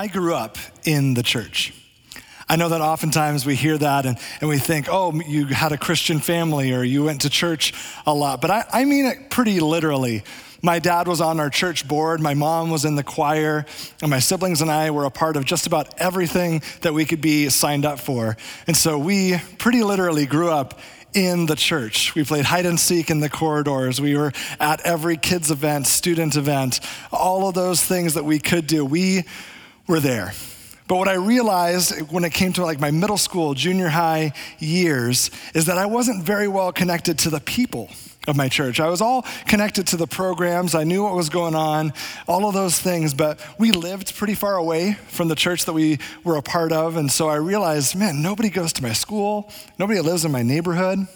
I grew up in the church. I know that oftentimes we hear that and, and we think, oh, you had a Christian family or you went to church a lot. But I, I mean it pretty literally. My dad was on our church board, my mom was in the choir, and my siblings and I were a part of just about everything that we could be signed up for. And so we pretty literally grew up in the church. We played hide and seek in the corridors. We were at every kids' event, student event, all of those things that we could do. We were there. But what I realized when it came to like my middle school, junior high years is that I wasn't very well connected to the people of my church. I was all connected to the programs. I knew what was going on, all of those things, but we lived pretty far away from the church that we were a part of. And so I realized, man, nobody goes to my school, nobody lives in my neighborhood.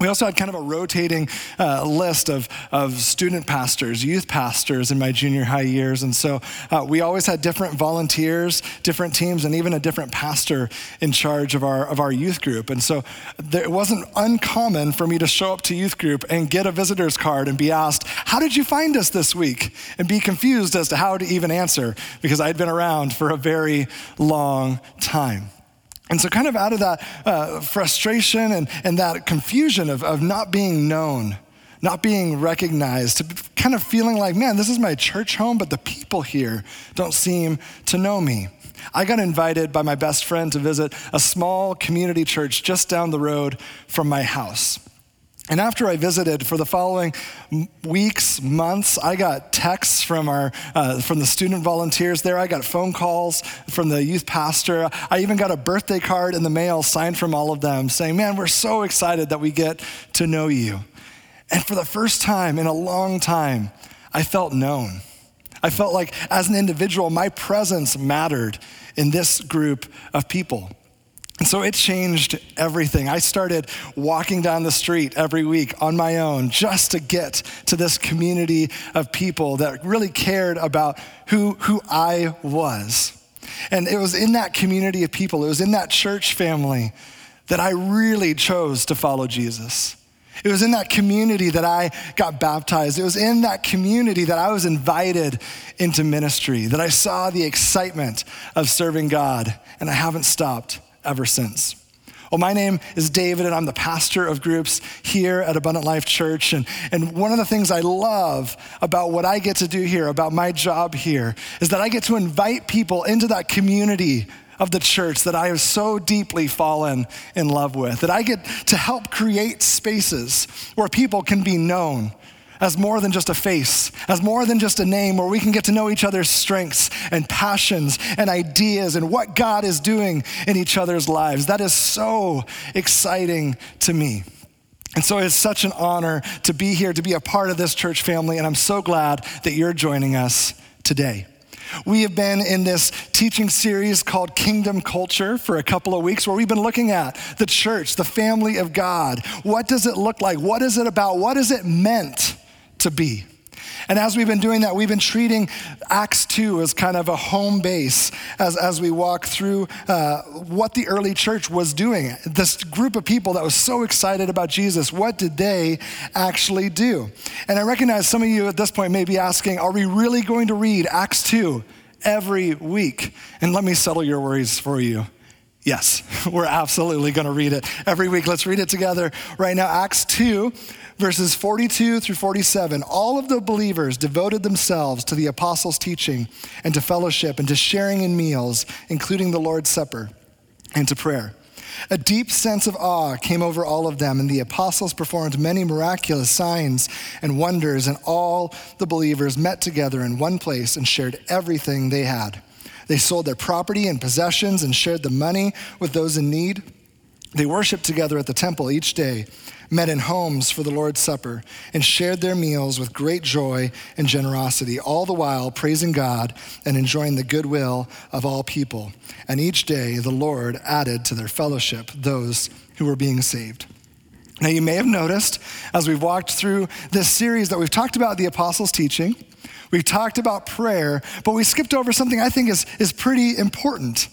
We also had kind of a rotating uh, list of, of student pastors, youth pastors in my junior high years. And so uh, we always had different volunteers, different teams, and even a different pastor in charge of our, of our youth group. And so there, it wasn't uncommon for me to show up to youth group and get a visitor's card and be asked, How did you find us this week? And be confused as to how to even answer because I'd been around for a very long time. And so, kind of out of that uh, frustration and, and that confusion of, of not being known, not being recognized, to kind of feeling like, man, this is my church home, but the people here don't seem to know me. I got invited by my best friend to visit a small community church just down the road from my house. And after I visited for the following weeks, months, I got texts from our uh, from the student volunteers there. I got phone calls from the youth pastor. I even got a birthday card in the mail signed from all of them saying, "Man, we're so excited that we get to know you." And for the first time in a long time, I felt known. I felt like as an individual, my presence mattered in this group of people. And so it changed everything. I started walking down the street every week on my own just to get to this community of people that really cared about who, who I was. And it was in that community of people, it was in that church family that I really chose to follow Jesus. It was in that community that I got baptized. It was in that community that I was invited into ministry, that I saw the excitement of serving God, and I haven't stopped ever since. Well, my name is David, and I'm the pastor of groups here at Abundant Life Church. And, and one of the things I love about what I get to do here, about my job here, is that I get to invite people into that community of the church that I have so deeply fallen in love with. That I get to help create spaces where people can be known, as more than just a face, as more than just a name, where we can get to know each other's strengths and passions and ideas and what God is doing in each other's lives. That is so exciting to me. And so it's such an honor to be here, to be a part of this church family, and I'm so glad that you're joining us today. We have been in this teaching series called Kingdom Culture for a couple of weeks where we've been looking at the church, the family of God. What does it look like? What is it about? What is it meant? To be. And as we've been doing that, we've been treating Acts 2 as kind of a home base as, as we walk through uh, what the early church was doing. This group of people that was so excited about Jesus, what did they actually do? And I recognize some of you at this point may be asking, are we really going to read Acts 2 every week? And let me settle your worries for you. Yes, we're absolutely going to read it every week. Let's read it together right now. Acts 2, verses 42 through 47, all of the believers devoted themselves to the apostles' teaching and to fellowship and to sharing in meals, including the Lord's Supper, and to prayer. A deep sense of awe came over all of them, and the apostles performed many miraculous signs and wonders, and all the believers met together in one place and shared everything they had. They sold their property and possessions and shared the money with those in need. They worshiped together at the temple each day met in homes for the Lord's Supper, and shared their meals with great joy and generosity, all the while praising God and enjoying the goodwill of all people. And each day the Lord added to their fellowship those who were being saved. Now, you may have noticed as we've walked through this series that we've talked about the apostles' teaching, we've talked about prayer, but we skipped over something I think is, is pretty important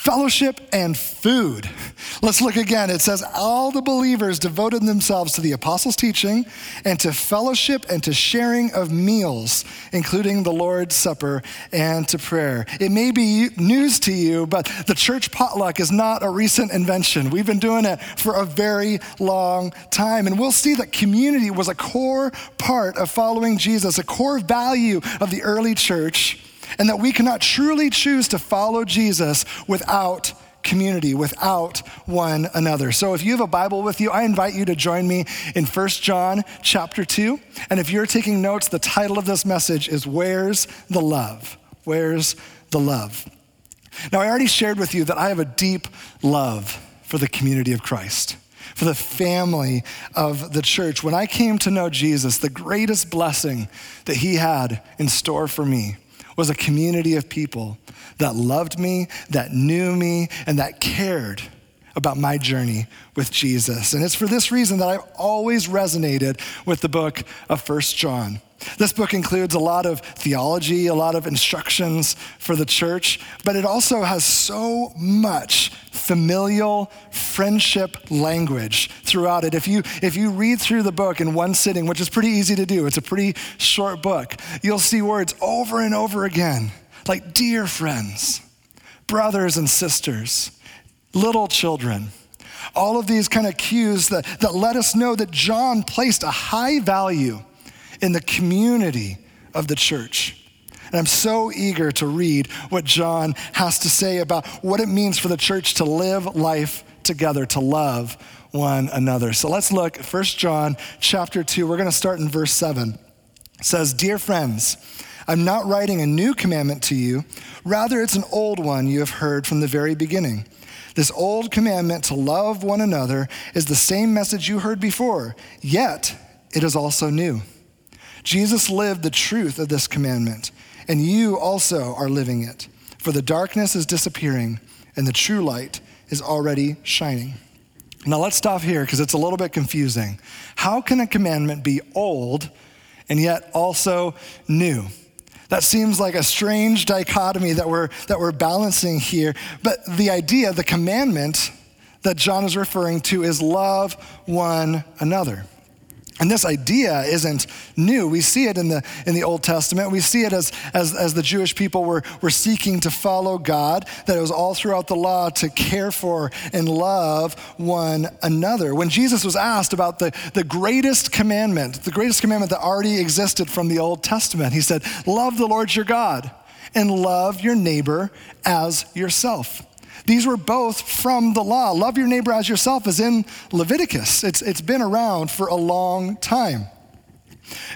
fellowship and food. Let's look again. It says, All the believers devoted themselves to the apostles' teaching and to fellowship and to sharing of meals, including the Lord's Supper and to prayer. It may be news to you, but the church potluck is not a recent invention. We've been doing it for a very long time. And we'll see that community was a core part of following Jesus, a core value of the early church and that we cannot truly choose to follow Jesus without community without one another. So if you have a Bible with you, I invite you to join me in 1 John chapter 2. And if you're taking notes, the title of this message is Where's the Love? Where's the Love? Now, I already shared with you that I have a deep love for the community of Christ. For the family of the church. When I came to know Jesus, the greatest blessing that he had in store for me was a community of people that loved me, that knew me, and that cared about my journey with Jesus. And it's for this reason that I've always resonated with the book of First John. This book includes a lot of theology, a lot of instructions for the church, but it also has so much familial friendship language throughout it. If you, if you read through the book in one sitting, which is pretty easy to do, it's a pretty short book, you'll see words over and over again, like dear friends, brothers and sisters, little children. All of these kind of cues that, that let us know that John placed a high value in the community of the church. And I'm so eager to read what John has to say about what it means for the church to live life together, to love one another. So let's look 1 John chapter 2. We're going to start in verse 7. It says, "Dear friends, I'm not writing a new commandment to you, rather it's an old one you have heard from the very beginning." This old commandment to love one another is the same message you heard before, yet it is also new. Jesus lived the truth of this commandment, and you also are living it. For the darkness is disappearing, and the true light is already shining. Now let's stop here because it's a little bit confusing. How can a commandment be old and yet also new? That seems like a strange dichotomy that we're, that we're balancing here. But the idea, the commandment that John is referring to is love one another. And this idea isn't new. We see it in the, in the Old Testament. We see it as, as, as the Jewish people were, were seeking to follow God, that it was all throughout the law to care for and love one another. When Jesus was asked about the, the greatest commandment, the greatest commandment that already existed from the Old Testament, he said, Love the Lord your God and love your neighbor as yourself. These were both from the law. Love your neighbor as yourself is in Leviticus. It's, it's been around for a long time.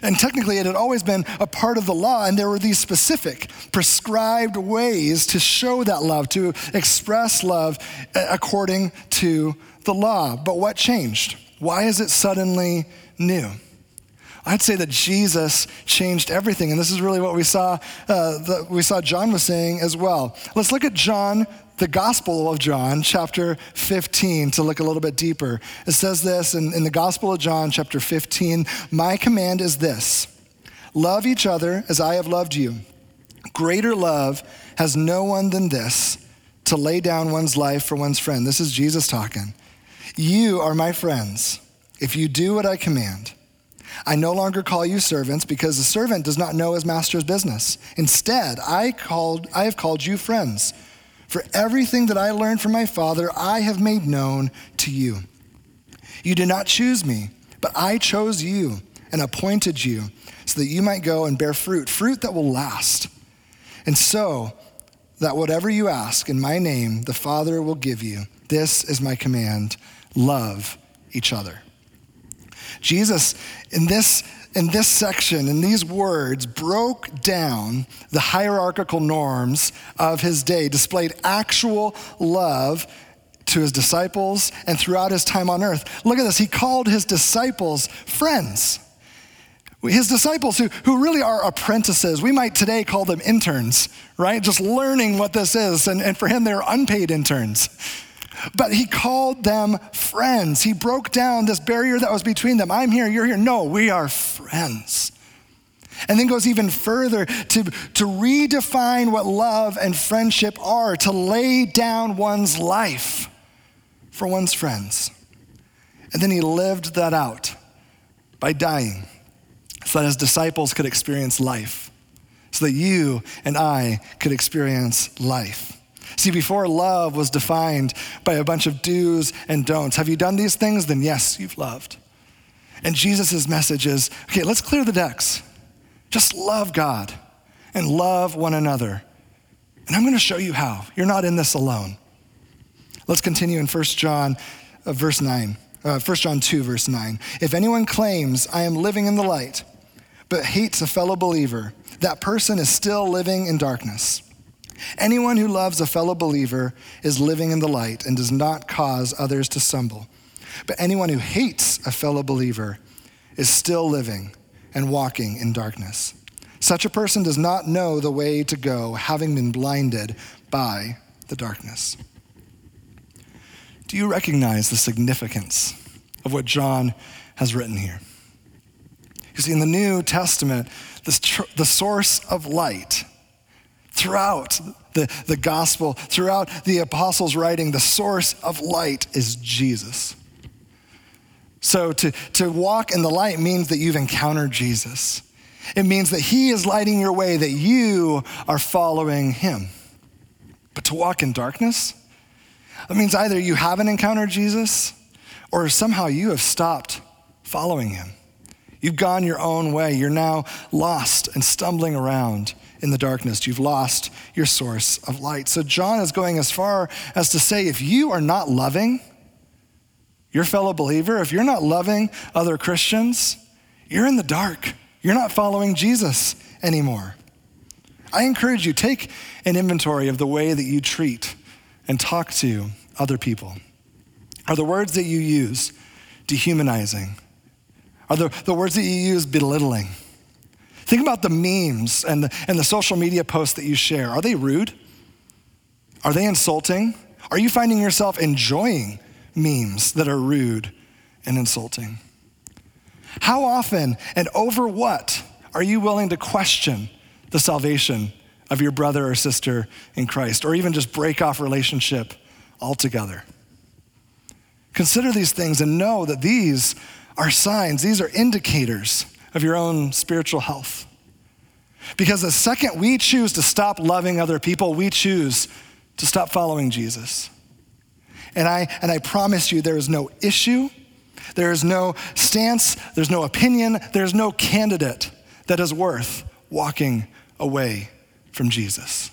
And technically, it had always been a part of the law, and there were these specific, prescribed ways to show that love, to express love according to the law. But what changed? Why is it suddenly new? I'd say that Jesus changed everything, and this is really what we saw. Uh, the, we saw John was saying as well. Let's look at John the Gospel of John, chapter 15, to look a little bit deeper. It says this in, in the Gospel of John, chapter 15 My command is this love each other as I have loved you. Greater love has no one than this to lay down one's life for one's friend. This is Jesus talking. You are my friends if you do what I command. I no longer call you servants because the servant does not know his master's business. Instead, I, called, I have called you friends. For everything that I learned from my Father, I have made known to you. You did not choose me, but I chose you and appointed you so that you might go and bear fruit, fruit that will last. And so that whatever you ask in my name, the Father will give you. This is my command love each other. Jesus, in this in this section, in these words, broke down the hierarchical norms of his day, displayed actual love to his disciples and throughout his time on earth. Look at this. He called his disciples friends. His disciples, who, who really are apprentices, we might today call them interns, right? Just learning what this is. And, and for him, they're unpaid interns. But he called them friends. He broke down this barrier that was between them. I'm here, you're here. No, we are friends. And then goes even further to, to redefine what love and friendship are, to lay down one's life for one's friends. And then he lived that out by dying so that his disciples could experience life, so that you and I could experience life. See, before love was defined by a bunch of do's and don'ts, have you done these things? Then yes, you've loved. And Jesus' message is okay, let's clear the decks. Just love God and love one another. And I'm going to show you how. You're not in this alone. Let's continue in 1 John, uh, verse 9. Uh, 1 John 2, verse 9. If anyone claims, I am living in the light, but hates a fellow believer, that person is still living in darkness. Anyone who loves a fellow believer is living in the light and does not cause others to stumble. But anyone who hates a fellow believer is still living and walking in darkness. Such a person does not know the way to go, having been blinded by the darkness. Do you recognize the significance of what John has written here? You see, in the New Testament, tr- the source of light throughout the, the gospel, throughout the apostles' writing, the source of light is Jesus. So to, to walk in the light means that you've encountered Jesus. It means that He is lighting your way, that you are following Him. But to walk in darkness, that means either you haven't encountered Jesus or somehow you have stopped following Him. You've gone your own way. You're now lost and stumbling around in the darkness. You've lost your source of light. So John is going as far as to say if you are not loving, your fellow believer, if you're not loving other Christians, you're in the dark. You're not following Jesus anymore. I encourage you, take an inventory of the way that you treat and talk to other people. Are the words that you use dehumanizing? Are the, the words that you use belittling? Think about the memes and the, and the social media posts that you share. Are they rude? Are they insulting? Are you finding yourself enjoying memes that are rude and insulting? How often and over what are you willing to question the salvation of your brother or sister in Christ, or even just break off relationship altogether? Consider these things and know that these are signs, these are indicators of your own spiritual health. Because the second we choose to stop loving other people, we choose to stop following Jesus. And I, and I promise you, there is no issue, there is no stance, there's no opinion, there's no candidate that is worth walking away from Jesus.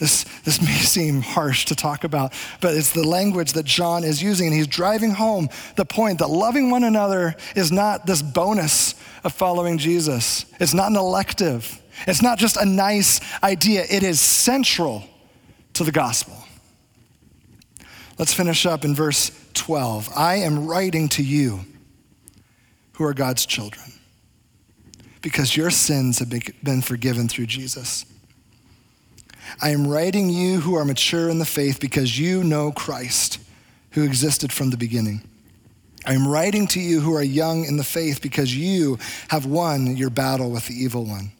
This, this may seem harsh to talk about, but it's the language that John is using, and he's driving home the point that loving one another is not this bonus of following Jesus. It's not an elective, it's not just a nice idea, it is central to the gospel. Let's finish up in verse 12. I am writing to you who are God's children because your sins have been forgiven through Jesus. I am writing you who are mature in the faith because you know Christ who existed from the beginning. I am writing to you who are young in the faith because you have won your battle with the evil one.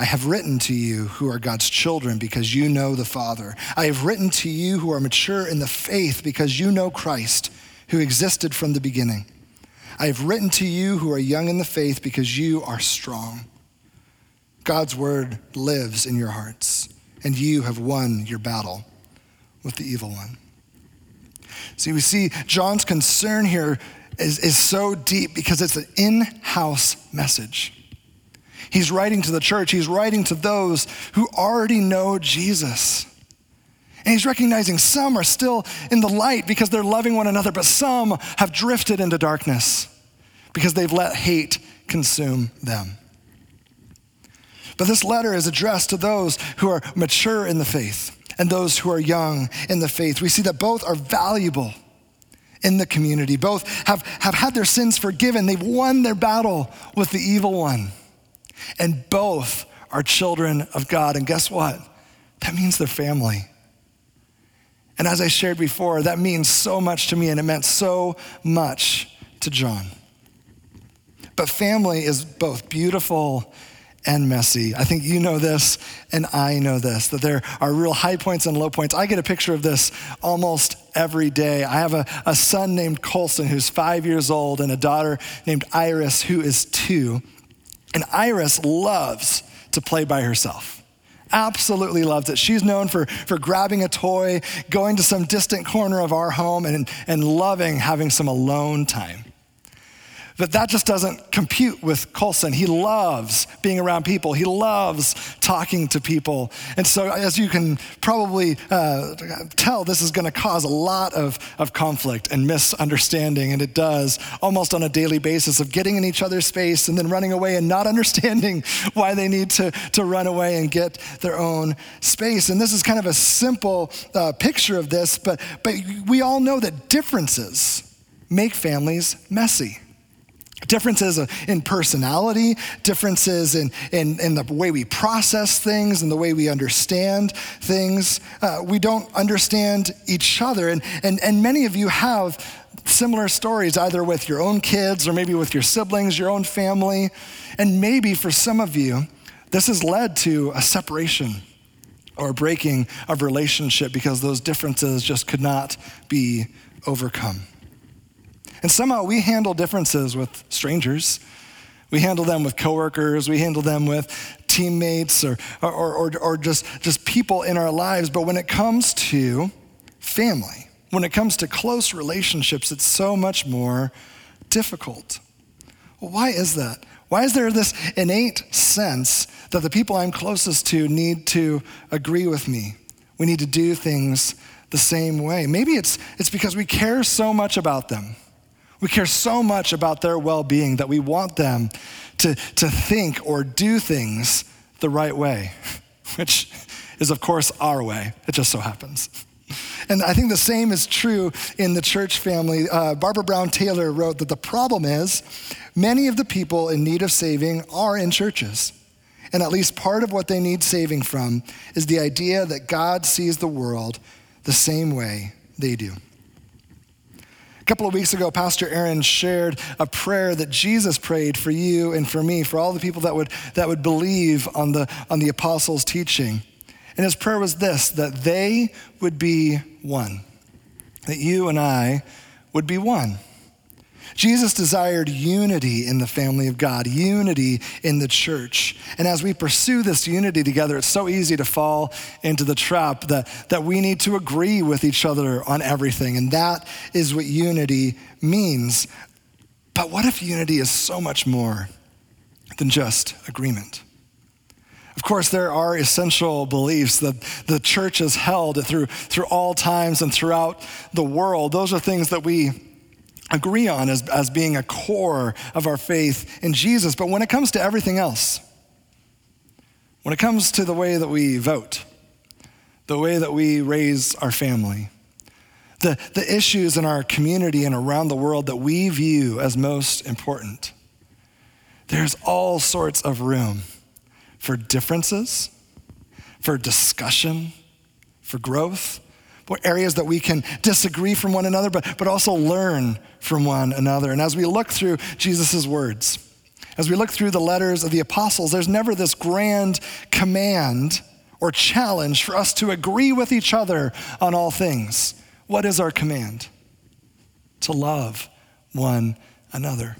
I have written to you who are God's children because you know the Father. I have written to you who are mature in the faith because you know Christ, who existed from the beginning. I have written to you who are young in the faith because you are strong. God's word lives in your hearts, and you have won your battle with the evil one. See, we see John's concern here is, is so deep because it's an in house message. He's writing to the church, he's writing to those who already know Jesus. And he's recognizing some are still in the light because they're loving one another, but some have drifted into darkness because they've let hate consume them. But this letter is addressed to those who are mature in the faith and those who are young in the faith. We see that both are valuable in the community. Both have, have had their sins forgiven. They've won their battle with the evil one. And both are children of God. And guess what? That means they're family. And as I shared before, that means so much to me, and it meant so much to John. But family is both beautiful and messy. I think you know this, and I know this that there are real high points and low points. I get a picture of this almost every day. I have a, a son named Colson who's five years old, and a daughter named Iris who is two. And Iris loves to play by herself absolutely loves it. She's known for, for grabbing a toy, going to some distant corner of our home, and, and loving having some alone time. But that just doesn't compute with Colson. He loves being around people, he loves talking to people. And so, as you can probably uh, tell, this is going to cause a lot of, of conflict and misunderstanding. And it does almost on a daily basis of getting in each other's space and then running away and not understanding why they need to, to run away and get their own space. And this is kind of a simple uh, picture of this, but, but we all know that differences make families messy. Differences in personality, differences in, in, in, the way we process things and the way we understand things. Uh, we don't understand each other. And, and, and many of you have similar stories, either with your own kids or maybe with your siblings, your own family. And maybe for some of you, this has led to a separation or breaking of relationship because those differences just could not be overcome. And somehow we handle differences with strangers. We handle them with coworkers, we handle them with teammates or, or, or, or just, just people in our lives. But when it comes to family, when it comes to close relationships, it's so much more difficult. Why is that? Why is there this innate sense that the people I'm closest to need to agree with me? We need to do things the same way. Maybe it's, it's because we care so much about them. We care so much about their well being that we want them to, to think or do things the right way, which is, of course, our way. It just so happens. And I think the same is true in the church family. Uh, Barbara Brown Taylor wrote that the problem is many of the people in need of saving are in churches. And at least part of what they need saving from is the idea that God sees the world the same way they do couple of weeks ago, Pastor Aaron shared a prayer that Jesus prayed for you and for me, for all the people that would, that would believe on the, on the apostles' teaching. And his prayer was this that they would be one, that you and I would be one. Jesus desired unity in the family of God, unity in the church. And as we pursue this unity together, it's so easy to fall into the trap that, that we need to agree with each other on everything. And that is what unity means. But what if unity is so much more than just agreement? Of course, there are essential beliefs that the church has held through, through all times and throughout the world. Those are things that we agree on as, as being a core of our faith in Jesus. But when it comes to everything else, when it comes to the way that we vote, the way that we raise our family, the, the issues in our community and around the world that we view as most important, there's all sorts of room for differences, for discussion, for growth areas that we can disagree from one another, but, but also learn from one another. And as we look through Jesus' words, as we look through the letters of the apostles, there's never this grand command or challenge for us to agree with each other on all things. What is our command? To love one another.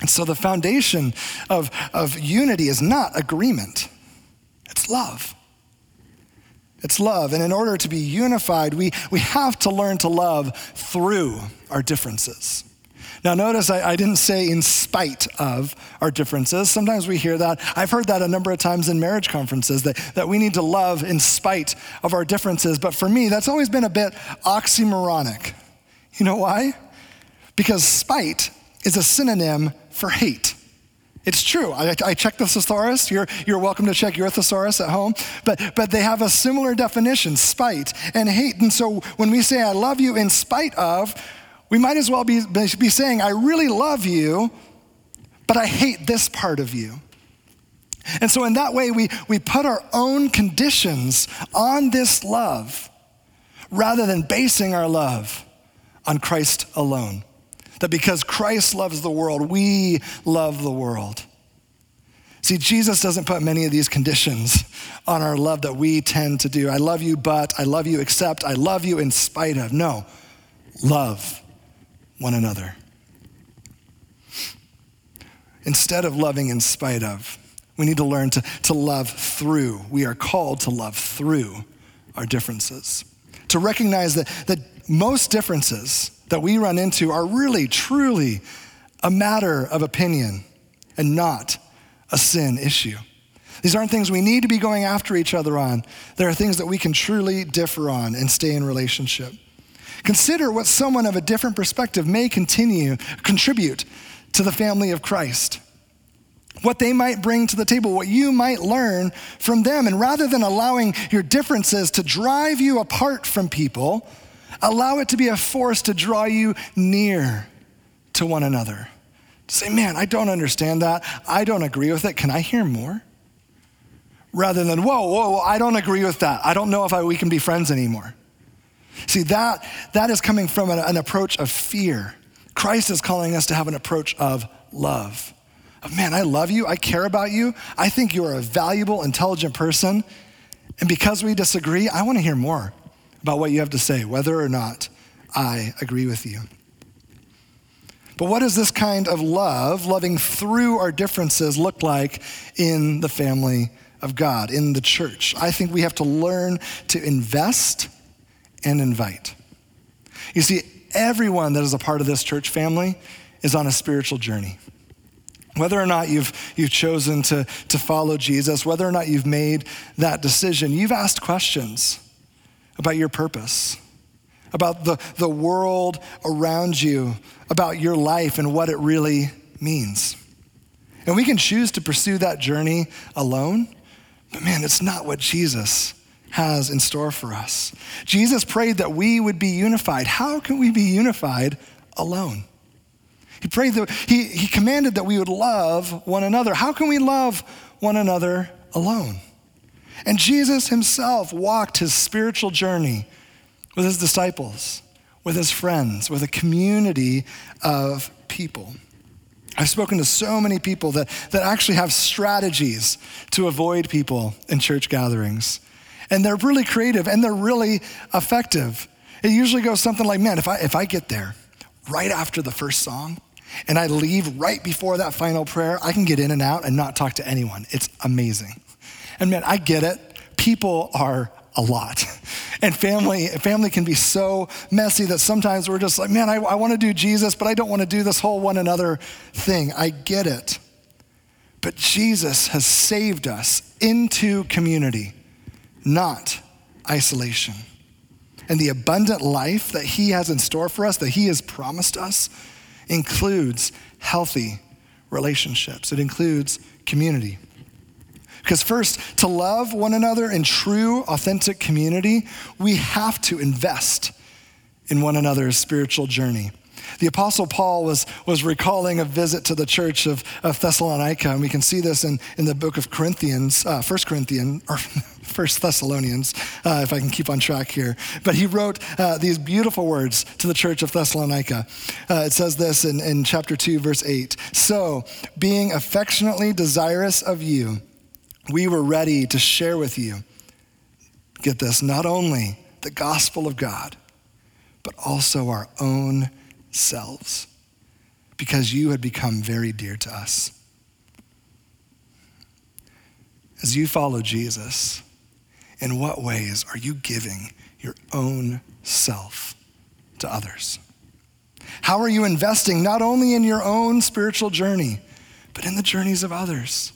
And so the foundation of, of unity is not agreement, it's love. It's love. And in order to be unified, we, we have to learn to love through our differences. Now, notice I, I, didn't say in spite of our differences. Sometimes we hear that. I've heard that a number of times in marriage conferences that, that we need to love in spite of our differences. But for me, that's always been a bit oxymoronic. You know why? Because spite is a synonym for hate. It's true. I, I checked the thesaurus. You're, you're welcome to check your thesaurus at home. But, but they have a similar definition spite and hate. And so when we say, I love you in spite of, we might as well be, be saying, I really love you, but I hate this part of you. And so, in that way, we, we put our own conditions on this love rather than basing our love on Christ alone. That because Christ loves the world, we love the world. See, Jesus doesn't put many of these conditions on our love that we tend to do. I love you, but I love you, except I love you in spite of. No, love one another. Instead of loving in spite of, we need to learn to, to love through. We are called to love through our differences. To recognize that, that most differences that we run into are really, truly a matter of opinion and not a sin issue. These aren't things we need to be going after each other on. There are things that we can truly differ on and stay in relationship. Consider what someone of a different perspective may continue, contribute to the family of Christ what they might bring to the table, what you might learn from them. And rather than allowing your differences to drive you apart from people, allow it to be a force to draw you near to one another. To say, man, I don't understand that. I don't agree with it. Can I hear more? Rather than, whoa, whoa, I don't agree with that. I don't know if I, we can be friends anymore. See, that, that is coming from an, an approach of fear. Christ is calling us to have an approach of love of, man, I love you, I care about you, I think you are a valuable, intelligent person. And because we disagree, I want to hear more about what you have to say, whether or not I agree with you. But what does this kind of love, loving through our differences, look like in the family of God, in the church? I think we have to learn to invest and invite. You see, everyone that is a part of this church family is on a spiritual journey. Whether or not you've, you've chosen to, to follow Jesus, whether or not you've made that decision, you've asked questions about your purpose, about the, the world around you, about your life and what it really means. And we can choose to pursue that journey alone, but man, it's not what Jesus has in store for us. Jesus prayed that we would be unified. How can we be unified alone? He prayed that he, he commanded that we would love one another. How can we love one another alone? And Jesus himself walked his spiritual journey with his disciples, with his friends, with a community of people. I've spoken to so many people that, that actually have strategies to avoid people in church gatherings. And they're really creative and they're really effective. It usually goes something like, man, if I, if I get there right after the first song, and I leave right before that final prayer, I can get in and out and not talk to anyone. It's amazing. And man, I get it. People are a lot. And family, family can be so messy that sometimes we're just like, man, I, I want to do Jesus, but I don't want to do this whole one another thing. I get it. But Jesus has saved us into community, not isolation. And the abundant life that He has in store for us, that He has promised us, includes healthy relationships, it includes community. Because, first, to love one another in true, authentic community, we have to invest in one another's spiritual journey. The Apostle Paul was, was recalling a visit to the church of, of Thessalonica, and we can see this in, in the book of Corinthians, uh, 1 Corinthians, or First Thessalonians, uh, if I can keep on track here. But he wrote uh, these beautiful words to the church of Thessalonica. Uh, it says this in, in chapter 2, verse 8 So, being affectionately desirous of you, we were ready to share with you, get this, not only the gospel of God, but also our own selves, because you had become very dear to us. As you follow Jesus, in what ways are you giving your own self to others? How are you investing not only in your own spiritual journey, but in the journeys of others?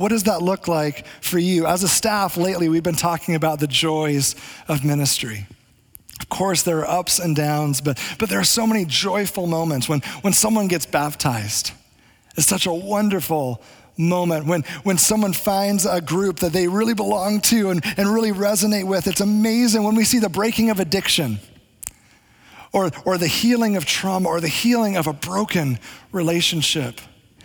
What does that look like for you? As a staff, lately, we've been talking about the joys of ministry. Of course, there are ups and downs, but, but there are so many joyful moments when, when someone gets baptized. It's such a wonderful moment when, when someone finds a group that they really belong to and, and really resonate with. It's amazing when we see the breaking of addiction or, or the healing of trauma or the healing of a broken relationship.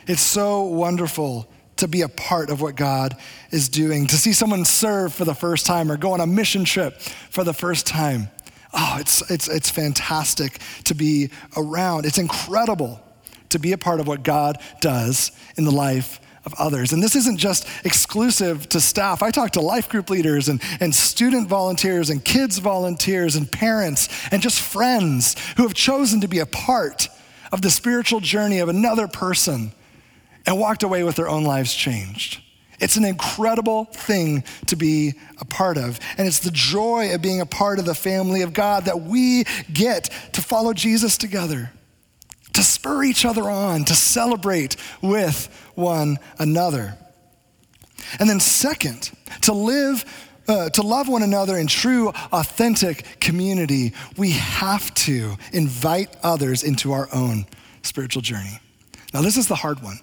It's so wonderful to be a part of what God is doing, to see someone serve for the first time or go on a mission trip for the first time. Oh, it's, it's, it's fantastic to be around. It's incredible to be a part of what God does in the life of others. And this isn't just exclusive to staff. I talk to life group leaders and, and student volunteers and kids volunteers and parents and just friends who have chosen to be a part of the spiritual journey of another person and walked away with their own lives changed. It's an incredible thing to be a part of. And it's the joy of being a part of the family of God that we get to follow Jesus together, to spur each other on, to celebrate with one another. And then, second, to live, uh, to love one another in true, authentic community, we have to invite others into our own spiritual journey. Now, this is the hard one.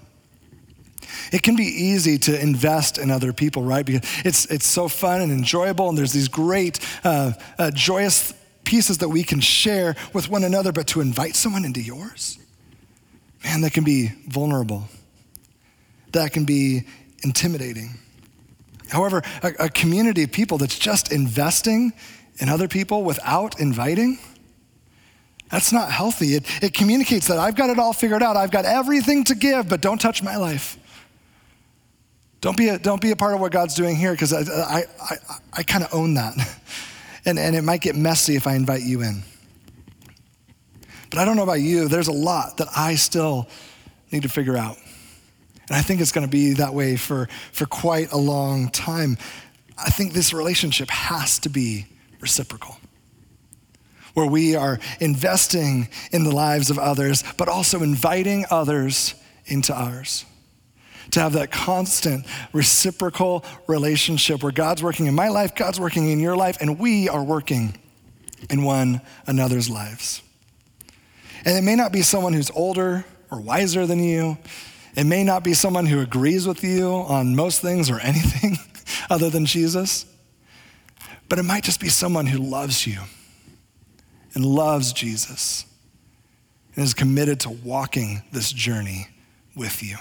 It can be easy to invest in other people, right? Because it's, it's so fun and enjoyable, and there's these great, uh, uh, joyous pieces that we can share with one another, but to invite someone into yours, man, that can be vulnerable. That can be intimidating. However, a, a community of people that's just investing in other people without inviting, that's not healthy. It, it communicates that I've got it all figured out. I've got everything to give, but don't touch my life. Don't be a, don't be a part of what God's doing here because I, I, I, I kind of own that. And, and it might get messy if I invite you in. But I don't know about you, there's a lot that I still need to figure out. And I think it's going to be that way for, for quite a long time. I think this relationship has to be reciprocal, where we are investing in the lives of others, but also inviting others into ours to have that constant reciprocal relationship where God's working in my life, God's working in your life, and we are working in one another's lives. And it may not be someone who's older or wiser than you. It may not be someone who agrees with you on most things or anything other than Jesus. But it might just be someone who loves you and loves Jesus and is committed to walking this journey with you.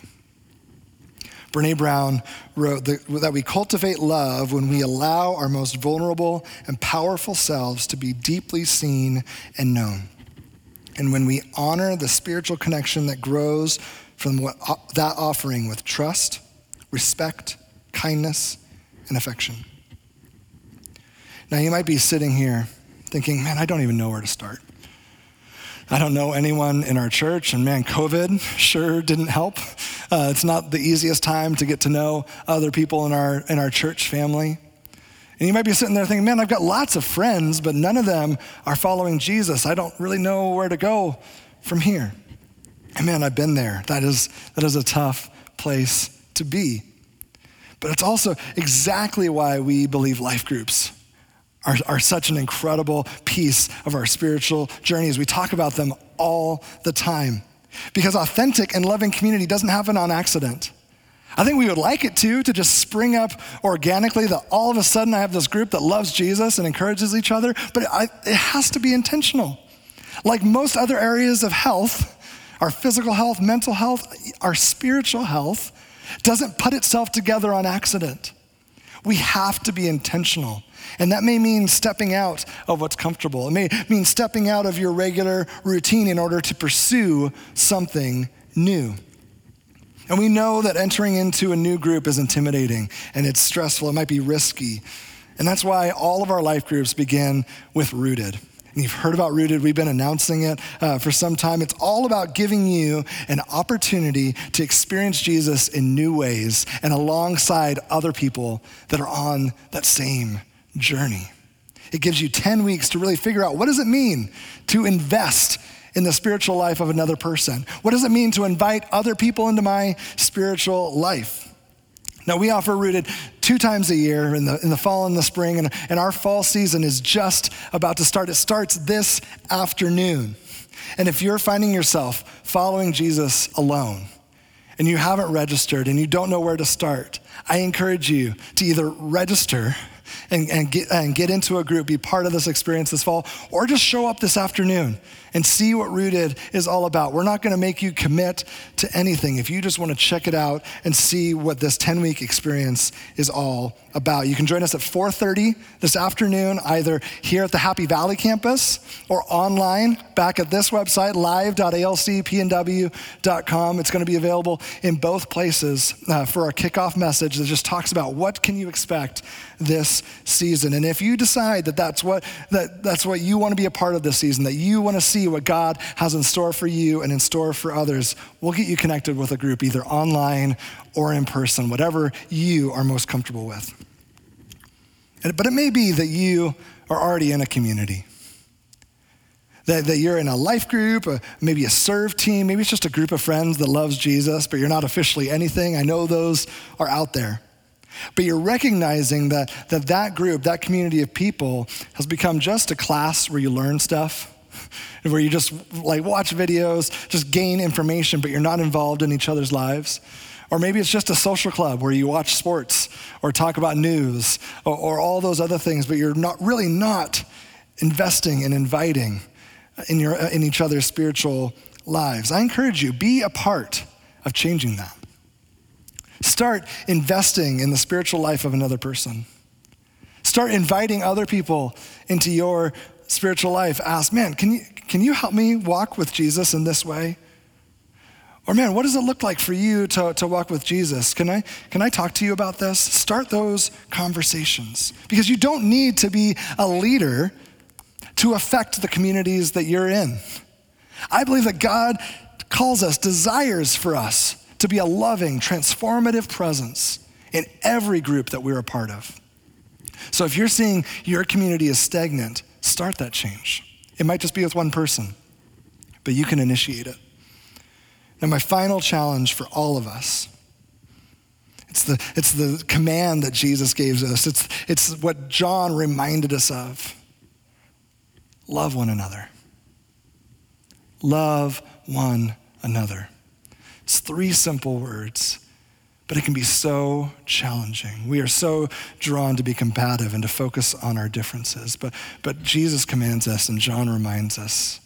Brene Brown wrote that we cultivate love when we allow our most vulnerable and powerful selves to be deeply seen and known. And when we honor the spiritual connection that grows from what, uh, that offering with trust, respect, kindness, and affection. Now, you might be sitting here thinking, man, I don't even know where to start. I don't know anyone in our church, and man, COVID sure didn't help. Uh, it's not the easiest time to get to know other people in our, in our church family. And you might be sitting there thinking, man, I've got lots of friends, but none of them are following Jesus. I don't really know where to go from here. And man, I've been there. That is, that is a tough place to be. But it's also exactly why we believe life groups are, are such an incredible piece of our spiritual journeys. We talk about them all the time because authentic and loving community doesn't happen on accident. I think we would like it to, to just spring up organically that all of a sudden I have this group that loves Jesus and encourages each other, but I, it has to be intentional. Like most other areas of health, our physical health, mental health, our spiritual health doesn't put itself together on accident. We have to be intentional. And that may mean stepping out of what's comfortable. It may mean stepping out of your regular routine in order to pursue something new. And we know that entering into a new group is intimidating and it's stressful, it might be risky. And that's why all of our life groups begin with Rooted. And you've heard about Rooted, we've been announcing it uh, for some time. It's all about giving you an opportunity to experience Jesus in new ways and alongside other people that are on that same journey. It gives you 10 weeks to really figure out what does it mean to invest in the spiritual life of another person? What does it mean to invite other people into my spiritual life? Now, we offer Rooted two times a year in the, in the fall and the spring, and, and our fall season is just about to start. It starts this afternoon. And if you're finding yourself following Jesus alone, and you haven't registered and you don't know where to start, I encourage you to either register and, and, get, and get into a group, be part of this experience this fall, or just show up this afternoon and see what Rooted is all about. We're not going to make you commit to anything. If you just want to check it out and see what this 10 week experience is all about, you can join us at 4:30 this afternoon, either here at the Happy Valley campus or online back at this website, live.alcpnw.com. It's going to be available in both places uh, for our kickoff message that just talks about what can you expect this season. And if you decide that that's what that, that's what you want to be a part of this season, that you want to see what God has in store for you and in store for others, we'll get you connected with a group either online or in person, whatever you are most comfortable with. But it may be that you are already in a community. That, that you're in a life group, or maybe a serve team, maybe it's just a group of friends that loves Jesus, but you're not officially anything. I know those are out there. But you're recognizing that, that that group, that community of people, has become just a class where you learn stuff where you just like watch videos, just gain information, but you're not involved in each other's lives. Or maybe it's just a social club where you watch sports or talk about news or, or all those other things, but you're not really not investing and inviting in, your, in each other's spiritual lives. I encourage you, be a part of changing that. Start investing in the spiritual life of another person. Start inviting other people into your spiritual life ask, man, can you, can you help me walk with Jesus in this way? Or, man, what does it look like for you to, to walk with Jesus? Can I, can I talk to you about this? Start those conversations because you don't need to be a leader to affect the communities that you're in. I believe that God calls us, desires for us to be a loving, transformative presence in every group that we're a part of. So if you're seeing your community is stagnant, Start that change. It might just be with one person, but you can initiate it. Now, my final challenge for all of us it's the, it's the command that Jesus gave us, it's, it's what John reminded us of. Love one another. Love one another. It's three simple words but it can be so challenging. We are so drawn to be combative and to focus on our differences. But, but Jesus commands us, and John reminds us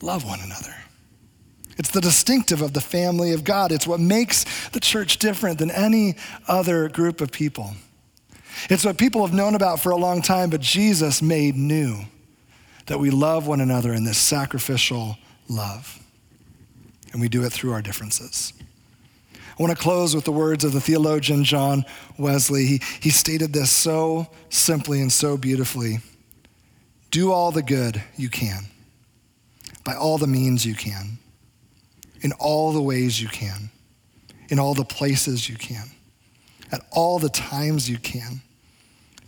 love one another. It's the distinctive of the family of God. It's what makes the church different than any other group of people. It's what people have known about for a long time, but Jesus made new that we love one another in this sacrificial love. And we do it through our differences. I want to close with the words of the theologian John Wesley. He, he stated this so simply and so beautifully Do all the good you can, by all the means you can, in all the ways you can, in all the places you can, at all the times you can,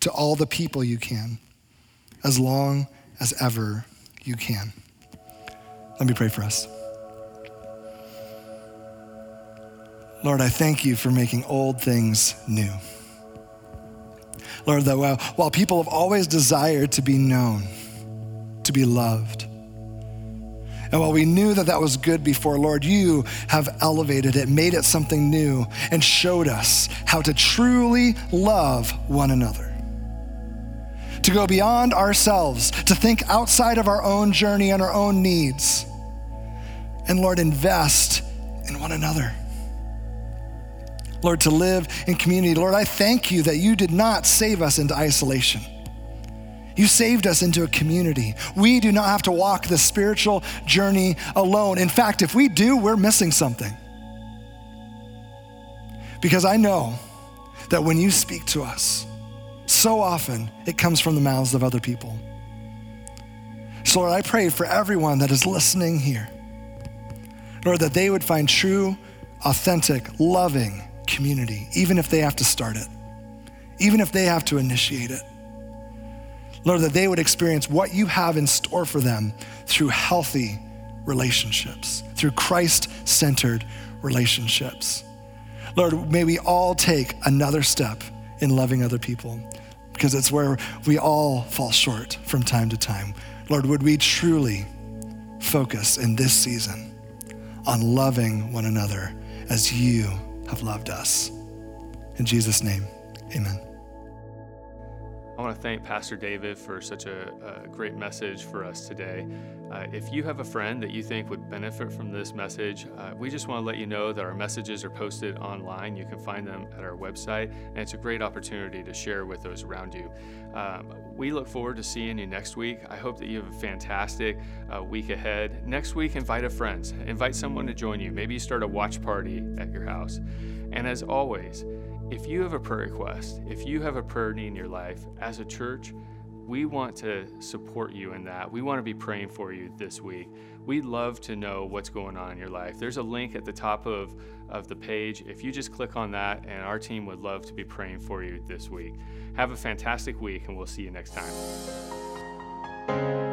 to all the people you can, as long as ever you can. Let me pray for us. Lord, I thank you for making old things new. Lord, that while, while people have always desired to be known, to be loved, and while we knew that that was good before, Lord, you have elevated it, made it something new, and showed us how to truly love one another. To go beyond ourselves, to think outside of our own journey and our own needs. And Lord, invest in one another. Lord, to live in community. Lord, I thank you that you did not save us into isolation. You saved us into a community. We do not have to walk the spiritual journey alone. In fact, if we do, we're missing something. Because I know that when you speak to us, so often it comes from the mouths of other people. So, Lord, I pray for everyone that is listening here, Lord, that they would find true, authentic, loving, community, even if they have to start it, even if they have to initiate it. Lord, that they would experience what you have in store for them through healthy relationships, through Christ centered relationships. Lord, may we all take another step in loving other people because it's where we all fall short from time to time. Lord, would we truly focus in this season on loving one another as you have loved us. In Jesus' name, amen. I want to thank Pastor David for such a, a great message for us today. Uh, if you have a friend that you think would benefit from this message, uh, we just want to let you know that our messages are posted online. You can find them at our website, and it's a great opportunity to share with those around you. Um, we look forward to seeing you next week. I hope that you have a fantastic uh, week ahead. Next week, invite a friend, invite someone to join you. Maybe you start a watch party at your house. And as always, if you have a prayer request, if you have a prayer need in your life, as a church, we want to support you in that. We want to be praying for you this week. We'd love to know what's going on in your life. There's a link at the top of, of the page. If you just click on that, and our team would love to be praying for you this week. Have a fantastic week, and we'll see you next time.